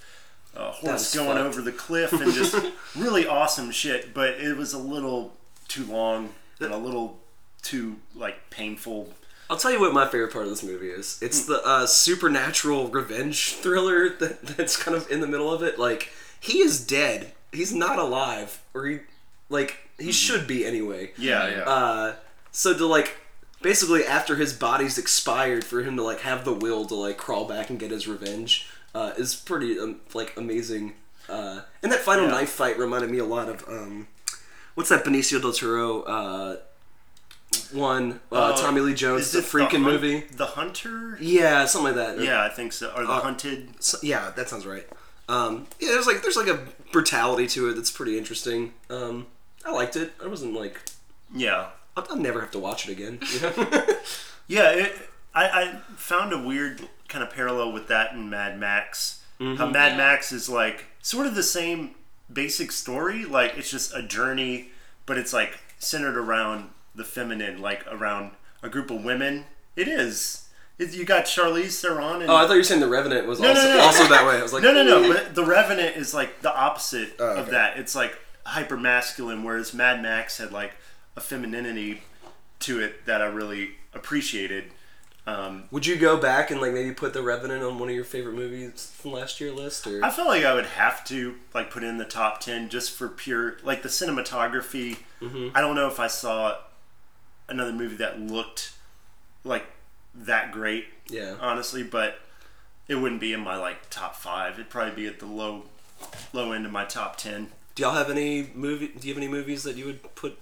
a horse Mm-hmm. going over the cliff and just really awesome shit. But it was a little too long and a little too like painful. I'll tell you what my favorite part of this movie is. It's the uh, supernatural revenge thriller that, that's kind of in the middle of it. Like he is dead. He's not alive, or he like he should be anyway. Yeah, yeah. Uh, so to like basically after his body's expired, for him to like have the will to like crawl back and get his revenge uh, is pretty um, like amazing. Uh, and that final Yeah. knife fight reminded me a lot of um, what's that Benicio del Toro uh, one uh, Uh, Tommy Lee Jones the freaking Hun- movie. The Hunter? Yeah, something like that. Yeah, I think so. Or the Uh, Hunted. So- yeah, that sounds right. Um, yeah, there's like there's like a brutality to it that's pretty interesting. Um, I liked it. I wasn't like Yeah. I'll, I'll never have to watch it again. You know? Yeah, it, I, I found a weird kind of parallel with that in Mad Max. Mm-hmm. How Mad Yeah. Max is like sort of the same basic story. Like it's just a journey, but it's like centered around the feminine, like around a group of women. It is. It, you got Charlize Theron and oh, I thought you were saying the Revenant was No, no, also, no. also that way. I was like, no, no, no. But the Revenant is like the opposite Oh, of that. It's like hyper masculine, whereas Mad Max had like a femininity to it that I really appreciated. Um, Would you go back and like maybe put the Revenant on one of your favorite movies from last year list or? I felt like I would have to like put in the top ten just for pure like the cinematography. Mm-hmm. I don't know if I saw another movie that looked like that great, yeah. honestly, but it wouldn't be in my like top five. It'd probably be at the low low end of my top ten. Do y'all have any movie? Do you have any movies that you would put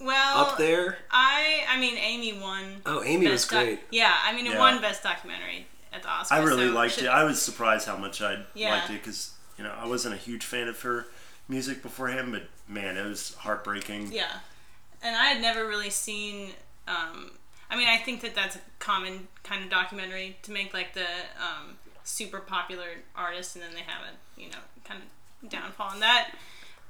Well, up there? I I mean Amy won. Oh, Amy was Best doc- great. yeah, I mean it Yeah. won best documentary at the Oscars. I really so liked should- it. I was surprised how much I Yeah. liked it because you know I wasn't a huge fan of her music beforehand, but man, it was heartbreaking. Yeah, and I had never really seen. Um, I mean, I think that that's a common kind of documentary to make like the um, super popular artist, and then they have a you know kind of downfall. And that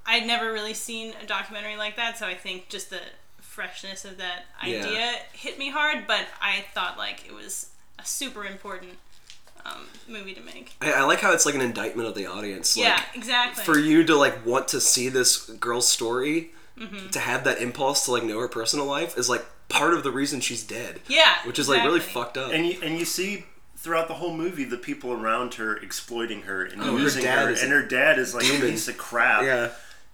I'd never really seen a documentary like that, so I think just the freshness of that Yeah. idea hit me hard. But I thought like it was a super important um, movie to make. I, I like how it's like an indictment of the audience. Like, yeah, exactly. for you to like want to see this girl's story Mm-hmm. to have that impulse to like know her personal life is like part of the reason she's dead yeah, which is like really fucked up And you and you see throughout the whole movie the people around her exploiting her and Oh, her using dad her, and her dad is like demon. a piece of crap. yeah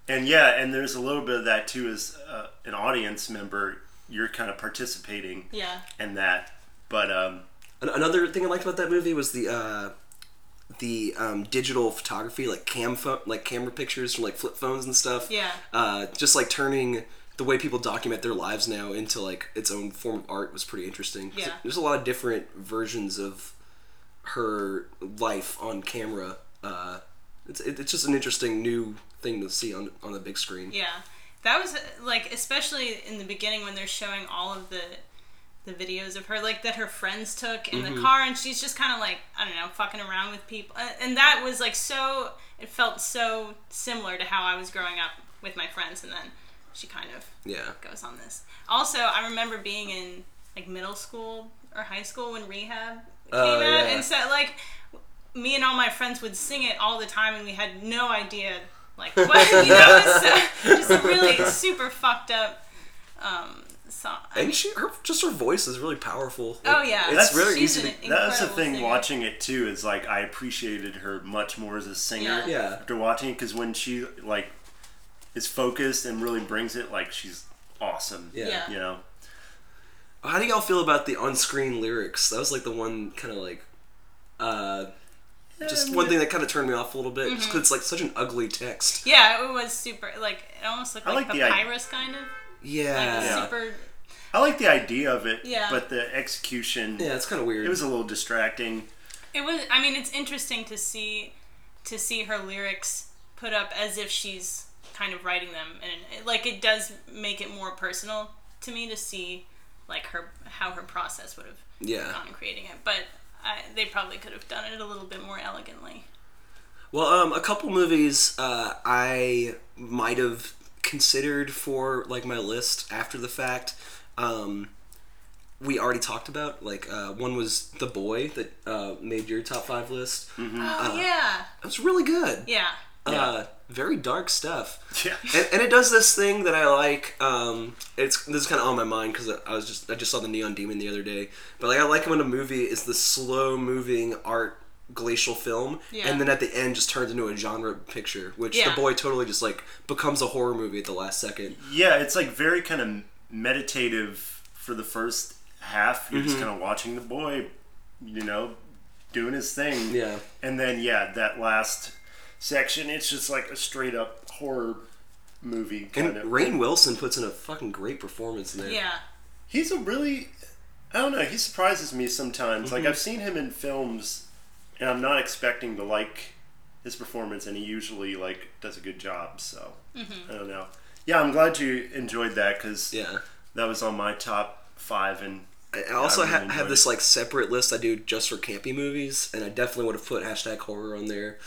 And yeah, and there's a little bit of that too as uh, an audience member. You're kind of participating Yeah. in that, but um, another thing i liked about that movie was the uh the um, digital photography like cam phone like camera pictures from like flip phones and stuff Yeah. uh just like turning the way people document their lives now into like its own form of art was pretty interesting. Yeah. there's a lot of different versions of her life on camera uh it's, it's just an interesting new thing to see on on the big screen Yeah, that was like especially in the beginning when they're showing all of the the videos of her like that her friends took in Mm-hmm. the car, and she's just kind of like I don't know, fucking around with people, Uh, and that was like so. It felt so similar to how I was growing up with my friends, and then she kind of yeah goes on this. Also, I remember being in like middle school or high school when Rehab came Oh, out, yeah. and so like me and all my friends would sing it all the time, and we had no idea like what you know. It's uh, just a really super fucked up um, song. and she her just her voice is really powerful Oh, yeah. it's That's- really she's easy an to That's the thing singer. watching it too is like I appreciated her much more as a singer Yeah. Yeah. after watching it because when she like is focused and really brings it like she's awesome Yeah. Yeah. you know How do y'all feel about the on-screen lyrics? That was like the one kind of like, uh, just um, one thing that kind of turned me off a little bit, just mm-hmm. because it's like such an ugly text. Yeah, it was super. Like it almost looked I like, like the idea- papyrus, kind of. Yeah, a Yeah. super. I like the idea of it, Yeah. but the execution, yeah, it's kind of weird. it was a little distracting. It was. I mean, it's interesting to see to see her lyrics put up as if she's kind of writing them, and it, like it does make it more personal to me to see like her how her process would have yeah. gone in creating it. But I, they probably could have done it a little bit more elegantly. Well, um, a couple movies uh, I might have considered for like my list after the fact. Um, we already talked about like uh, one was The Boy that uh, made your top five list. Oh yeah, It was really good. yeah, Uh, very dark stuff. Yeah. and, and it does this thing that I like. Um, it's this is kind of on my mind because I was just I just saw the Neon Demon the other day. But like I like when a movie is the slow moving art glacial film, Yeah. and then at the end just turns into a genre picture, which Yeah. the boy totally just like becomes a horror movie at the last second. Yeah, it's like very kind of meditative for the first half. You're Mm-hmm. just kind of watching the boy, you know, doing his thing. Yeah. And then yeah, that last section, it's just like a straight up horror movie kind And of. Rainn Wilson puts in a fucking great performance in there. yeah. He's a really, I don't know. He surprises me sometimes. Mm-hmm. Like I've seen him in films, and I'm not expecting to like his performance, and he usually like does a good job. So Mm-hmm. I don't know. Yeah, I'm glad you enjoyed that because Yeah. that was on my top five, and I also I really ha- have this it. like separate list I do just for campy movies, and I definitely would have put hashtag horror on there,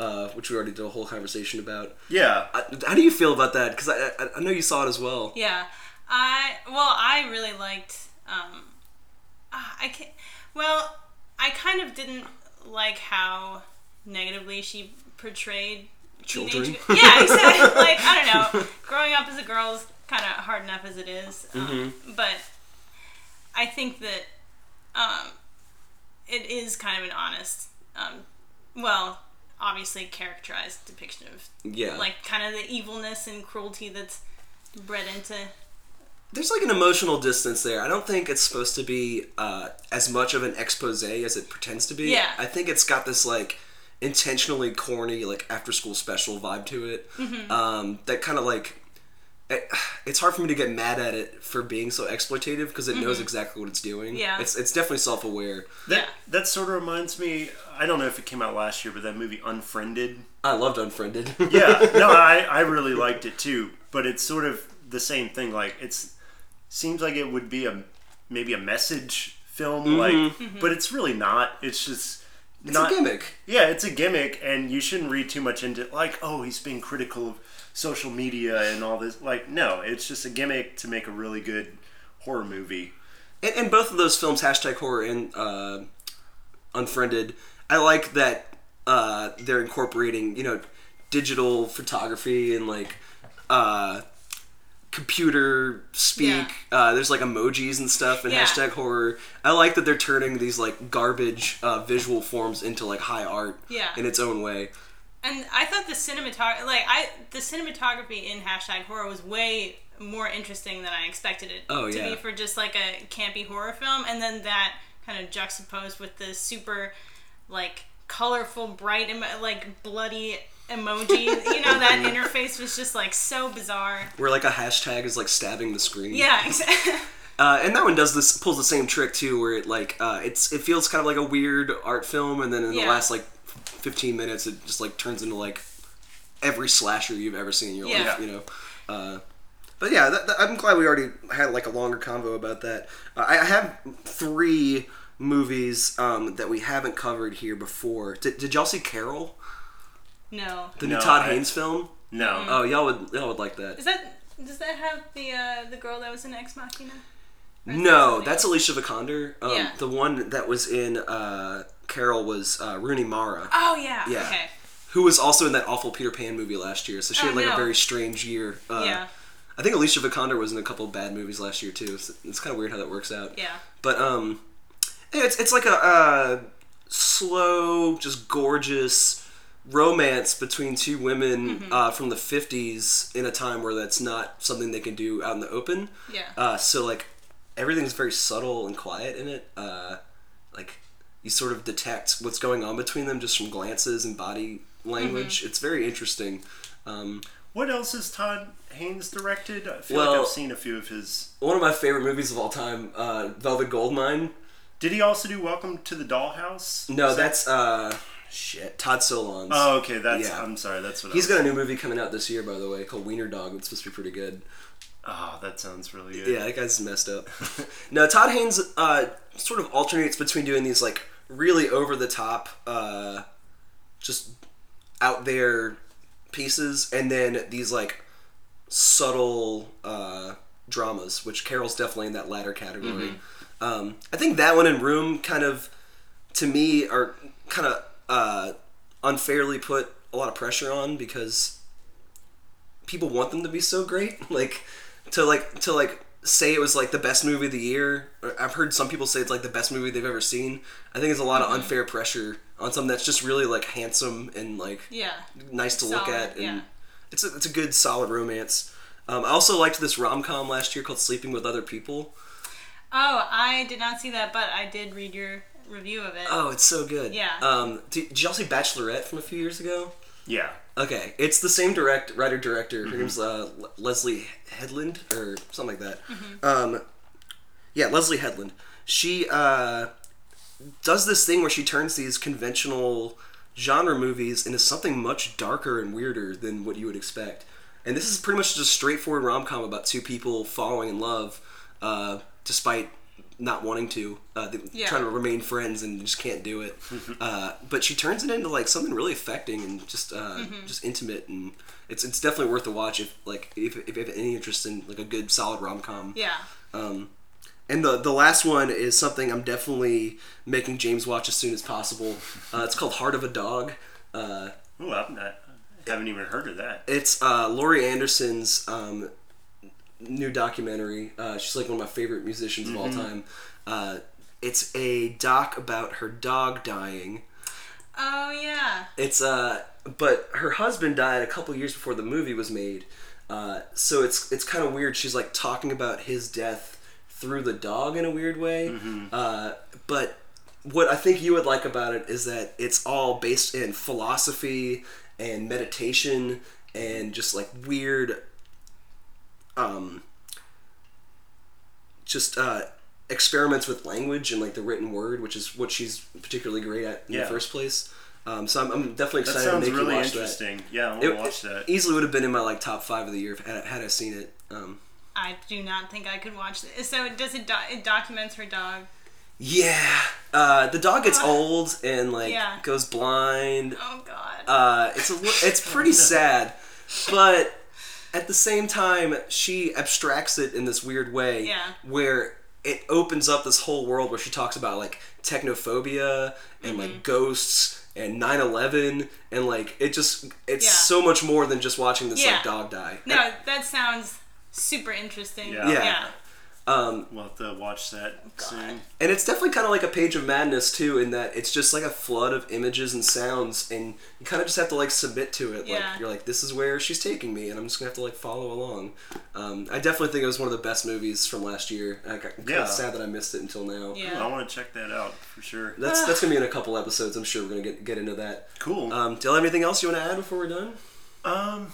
uh, which we already did a whole conversation about. yeah, Uh, how do you feel about that? Because I, I I know you saw it as well. Yeah, I well, I really liked. Um, ah, I can Well, I kind of didn't like how negatively she portrayed Children? teenage- Yeah, exactly. like I don't know. Growing up as a girl is kind of hard enough as it is, um, but I think that um, it is kind of an honest, um, well, obviously characterized depiction of Yeah. like kind of the evilness and cruelty that's bred into There's like an emotional distance there. I don't think it's supposed to be uh, as much of an expose as it pretends to be. Yeah. I think it's got this like intentionally corny like after school special vibe to it. Mm-hmm. Um, that kind of like it, it's hard for me to get mad at it for being so exploitative because it knows exactly what it's doing. Mm-hmm. Yeah. It's it's definitely self aware. that Yeah. that sort of reminds me. I don't know if it came out last year, but that movie Unfriended. I loved Unfriended. Yeah, no, I I really liked it too. But it's sort of the same thing. Like it's seems like it would be a maybe a message film, like, but it's really not. It's just it's not a gimmick. Yeah, it's a gimmick, and you shouldn't read too much into it. Like, oh, he's being critical of social media and all this. Like, no, it's just a gimmick to make a really good horror movie. And, and both of those films, hashtag horror and uh, Unfriended, I like that uh, they're incorporating, you know, digital photography and like uh, computer speak. Yeah. Uh, there's like emojis and stuff and Yeah. hashtag horror. I like that they're turning these like garbage uh, visual forms into like high art Yeah. in its own way. And I thought the cinematography, like I, the cinematography in hashtag horror was way more interesting than I expected it Oh, to yeah. be for just like a campy horror film, and then that kind of juxtaposed with the super, like colorful, bright, emo- like bloody emoji. you know that interface was just like so bizarre. Where like a hashtag is like stabbing the screen. Yeah, exactly. Uh, and that one does this pulls the same trick too, where it like uh, it's it feels kind of like a weird art film, and then in the last like fifteen minutes, it just like turns into like every slasher you've ever seen in your Yeah. life, you know. Uh, but yeah, that, that- I'm glad we already had like a longer convo about that. Uh, I, I have three movies um, that we haven't covered here before. Did, did y'all see Carol, no. the new No, Todd I- Haynes film? No, Oh, y'all would y'all would like that. Is that does that have the uh, the girl that was in Ex Machina? No, that's? Alicia Vikander. Um, Yeah. The one that was in uh, Carol was uh, Rooney Mara. Oh yeah. Yeah. Okay. who was also in that awful Peter Pan movie last year. So she Oh, had like no. a very strange year. Uh, yeah. I think Alicia Vikander was in a couple of bad movies last year too. So it's kind of weird how that works out. Yeah. But um, it's it's like a uh, slow, just gorgeous romance between two women Mm-hmm. uh, from the '50s in a time where that's not something they can do out in the open. Yeah. Uh, so like everything's very subtle and quiet in it. Uh, like you sort of detect what's going on between them just from glances and body language. It's very interesting. Um, What else has Todd Haynes directed? I feel Well- like I've seen a few of his. one of my favorite movies of all time, uh, Velvet Goldmine. Did he also do Welcome to the Dollhouse? No, Is that- that's uh, shit. Todd Solondz. Oh, okay. That's. Yeah. I'm sorry. That's what. He's I was, got a new movie coming out this year, by the way, called Wiener Dog. It's supposed to be pretty good. Oh, that sounds really good. Yeah, that guy's messed up. now, Todd Haynes uh, sort of alternates between doing these like really over the top, uh, just out there pieces, and then these like subtle uh, dramas, which Carol's definitely in that latter category. Um, I think that one and Room kind of, to me, are kind of uh, unfairly put a lot of pressure on because people want them to be so great. Like to like to like say it was like the best movie of the year. Or I've heard some people say it's like the best movie they've ever seen. I think it's a lot of unfair pressure on something that's just really like handsome and like Yeah. nice to look at, and yeah. it's a, it's a good solid romance. Um, I also liked this rom com last year called Sleeping with Other People. Oh, I did not see that, but I did read your review of it. Oh, it's so good. Yeah. Um, did, did y'all see Bachelorette from a few years ago? Yeah. Okay, it's the same direct writer director. Her name's uh, Le- Leslie Headland or something like that. Um, yeah, Leslie Headland. She uh, does this thing where she turns these conventional genre movies into something much darker and weirder than what you would expect. And this is pretty much just a straightforward rom com about two people falling in love, uh, despite not wanting to, uh, Yeah. trying to remain friends and just can't do it. uh, but she turns it into like something really affecting and just uh, just intimate, and it's it's definitely worth a watch if like if, if you have any interest in like a good solid rom com. Yeah. Um, and the the last one is something I'm definitely making James watch as soon as possible. Uh, it's called Heart of a Dog. Uh, Ooh, I'm not, I haven't even heard of that. it's uh, Laurie Anderson's um, new documentary. Uh, she's like one of my favorite musicians of all time. Uh, it's a doc about her dog dying. Oh yeah. It's uh, but her husband died a couple years before the movie was made. Uh, so it's it's kind of weird. She's like talking about his death through the dog in a weird way. Uh, but what I think you would like about it is that it's all based in philosophy and meditation and just like weird, um, just uh, experiments with language and like the written word, which is what she's particularly great at in Yeah. the first place. Um, so I'm, I'm definitely That excited to sounds make really you watch interesting. Yeah, I want to It, watch it that. easily would have been in my like top five of the year if, had, had I seen it. Um, I do not think I could watch this. So does it? Do- it documents her dog. yeah, uh, the dog gets old and like Yeah. goes blind. Oh God. Uh, it's a it's pretty sad, but at the same time, she abstracts it in this weird way Yeah. where it opens up this whole world where she talks about like technophobia and Mm-hmm. like ghosts and 9-11 and like it just it's Yeah. so much more than just watching this Yeah. like dog die no, that sounds super interesting. Yeah. Yeah. Yeah. um, We'll have to watch that soon. and it's definitely kind of like a page of madness too in that it's just like a flood of images and sounds and you kind of just have to like submit to it Yeah. like you're like this is where she's taking me and i'm just gonna have to like follow along um, i definitely think it was one of the best movies from last year i got kind Yeah. sad that i missed it until now Yeah. I want to check that out for sure. that's that's gonna be in a couple episodes i'm sure we're gonna get, get into that Cool. um, do you have anything else you want to add before we're done Um,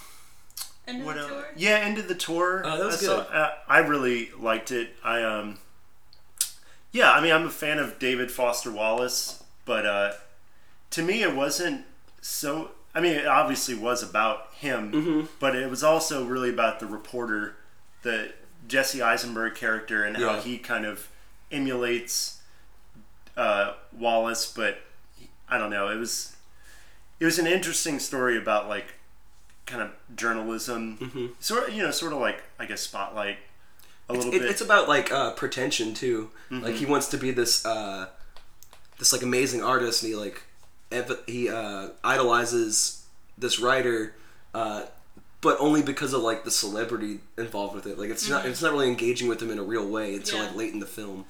End of what the else? tour. Yeah, end of the tour. Oh, that was I, saw- good. uh, I really liked it. I um, yeah, I mean, I'm a fan of David Foster Wallace, but uh, to me, it wasn't so. I mean, it obviously was about him, Mm-hmm. but it was also really about the reporter, the Jesse Eisenberg character, and how he kind of emulates uh, Wallace. But I don't know. It was it was an interesting story about like kind of journalism, sort of you know, sort of like I guess spotlight a little It- bit. it's about like uh, pretension too. Mm-hmm. Like he wants to be this uh, this like amazing artist, and he like ev- he uh, idolizes this writer, uh, but only because of like the celebrity involved with it. Like it's not it's not really engaging with him in a real way until Yeah. like late in the film.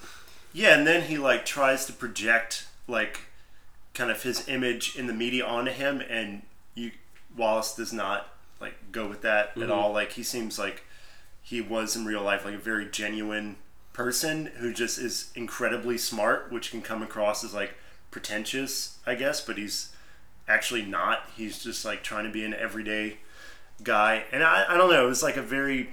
Yeah, and then he like tries to project like kind of his image in the media onto him, and Wallace does not like go with that at mm-hmm. all. Like he seems like he was in real life like a very genuine person who just is incredibly smart, which can come across as like pretentious, I guess, but he's actually not. He's just like trying to be an everyday guy, and I, I don't know. It was like a very,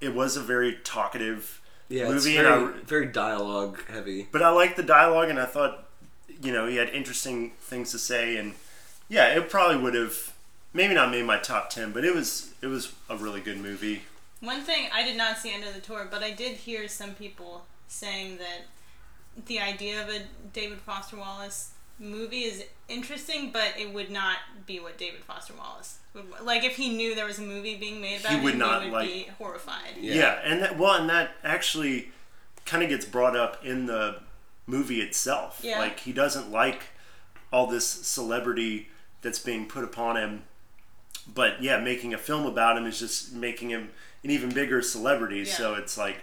it was a very talkative Yeah, movie, very, and I, very dialogue heavy. but I liked the dialogue, and I thought, you know, he had interesting things to say, and yeah, it probably would have maybe not made my top ten, but it was it was a really good movie. One thing I did not see End of the Tour, but I did hear some people saying that the idea of a David Foster Wallace movie is interesting, but it would not be what David Foster Wallace would like. If he knew there was a movie being made about He him, would not he would like- be horrified. Yeah. Yeah, and that, well, and that actually kind of gets brought up in the movie itself. Yeah. Like he doesn't like all this celebrity that's being put upon him, but yeah, making a film about him is just making him an even bigger celebrity. Yeah. So it's like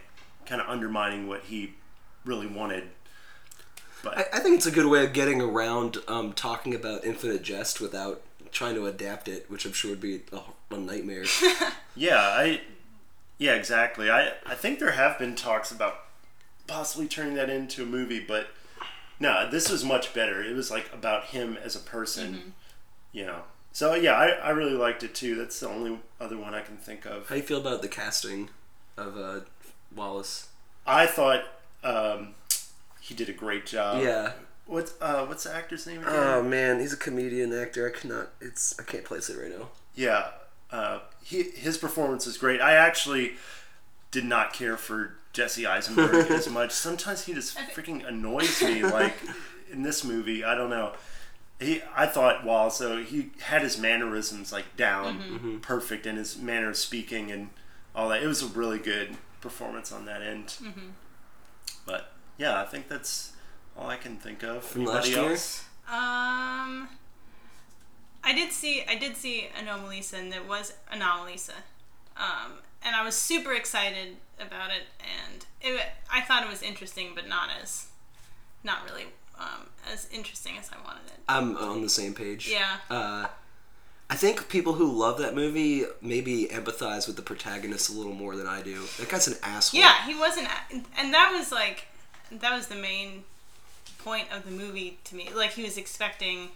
kind of undermining what he really wanted. But I, I think it's a good way of getting around um, talking about Infinite Jest without trying to adapt it, which I'm sure would be a, a nightmare. Yeah, I yeah, exactly. I I think there have been talks about possibly turning that into a movie, but no, this was much better. It was like about him as a person, you know. So yeah, I, I really liked it too. That's the only other one I can think of. How do you feel about the casting of uh, Wallace? I thought um, he did a great job. yeah. What's uh what's the actor's name again? Oh man, he's a comedian actor. I cannot. It's I can't place it right now. Yeah, uh, he his performance is great. I actually did not care for Jesse Eisenberg as much. Sometimes he just freaking annoys me. Like in this movie, I don't know. He, I thought Wallace, though, he had his mannerisms like down perfect, and his manner of speaking and all that. It was a really good performance on that end. But yeah, I think that's all I can think of. From last Anybody year? else? Um, I did see I did see Anomalisa, and it was Anomalisa, um, and I was super excited about it, and it, I thought it was interesting, but not as not really um, as interesting as I wanted it. I'm on the same page. Yeah. Uh, I think people who love that movie maybe empathize with the protagonist a little more than I do. That guy's an asshole. Yeah, he wasn't, and that was like that was the main point of the movie to me. Like he was expecting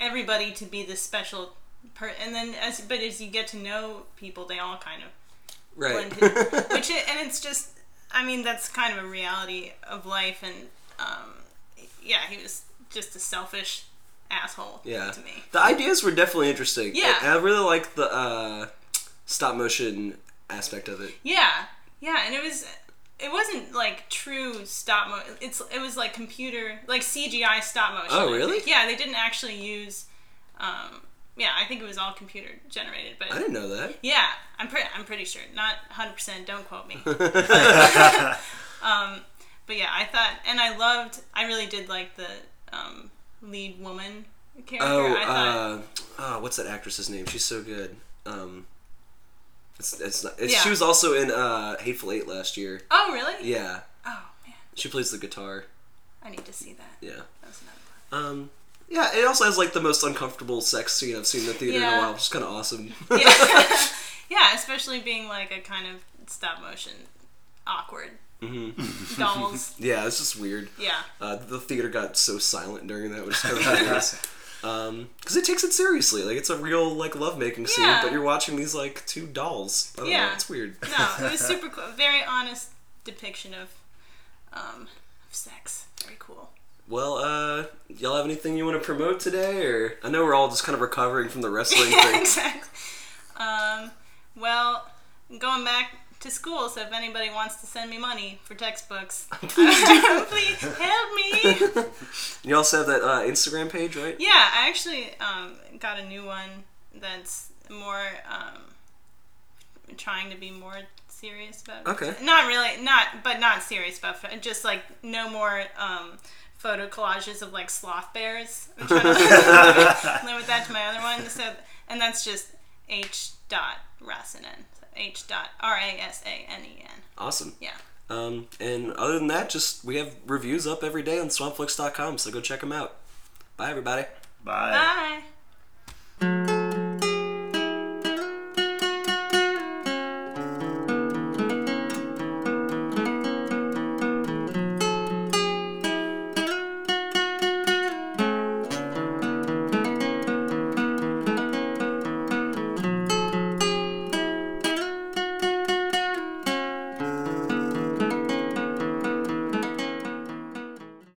everybody to be the special, per- and then as but as you get to know people, they all kind of Right. blended, which it, and it's just, I mean, that's kind of a reality of life, and um, yeah, he was just a selfish asshole yeah. to me. The ideas were definitely interesting. Yeah. And I really like the uh, stop motion aspect of it. Yeah, yeah, and it was it wasn't like true stop motion. It's it was like computer like CGI stop motion. Oh, really? Yeah, they didn't actually use. Um, yeah, I think it was all computer generated, but I didn't know that. yeah, I'm pretty I'm pretty sure. Not 100. percent Don't quote me. um, but yeah, I thought, and I loved. I really did like the um, lead woman character. Oh, I thought, uh, oh, what's that actress's name? She's so good. Um, it's, it's not. It's, Yeah. She was also in uh, Hateful Eight last year. oh really? Yeah, Oh man, she plays the guitar. I need to see that. Yeah. That was another one. Um, yeah, it also has like the most uncomfortable sex scene I've seen in the theater in a while, which is kind of awesome. yeah. yeah, especially being like a kind of stop motion, awkward dolls. yeah, it's just weird. Yeah, Uh, the theater got so silent during that, which is kind of hilarious. Um, because it takes it seriously, like it's a real like lovemaking scene, Yeah. but you're watching these like two dolls. Don't know, Yeah. it's weird. no, it was super cool. Very honest depiction of um, of sex. Very cool. Well, uh, y'all have anything you want to promote today, or I know we're all just kind of recovering from the wrestling thing. exactly. Um, well, going back to school, so if anybody wants to send me money for textbooks, please help me. You also have that uh, Instagram page, right? Yeah, I actually um, got a new one that's more um, trying to be more serious about. Okay. Not really, not but not serious about just like no more um, photo collages of like sloth bears. I'm trying to limit that to my other one. So and that's just H dot Rasanen. So H dot R A S A N E N. Awesome. Yeah. Um, and other than that, just we have reviews up every day on swampflix.com, so go check them out. Bye, everybody. Bye. Bye.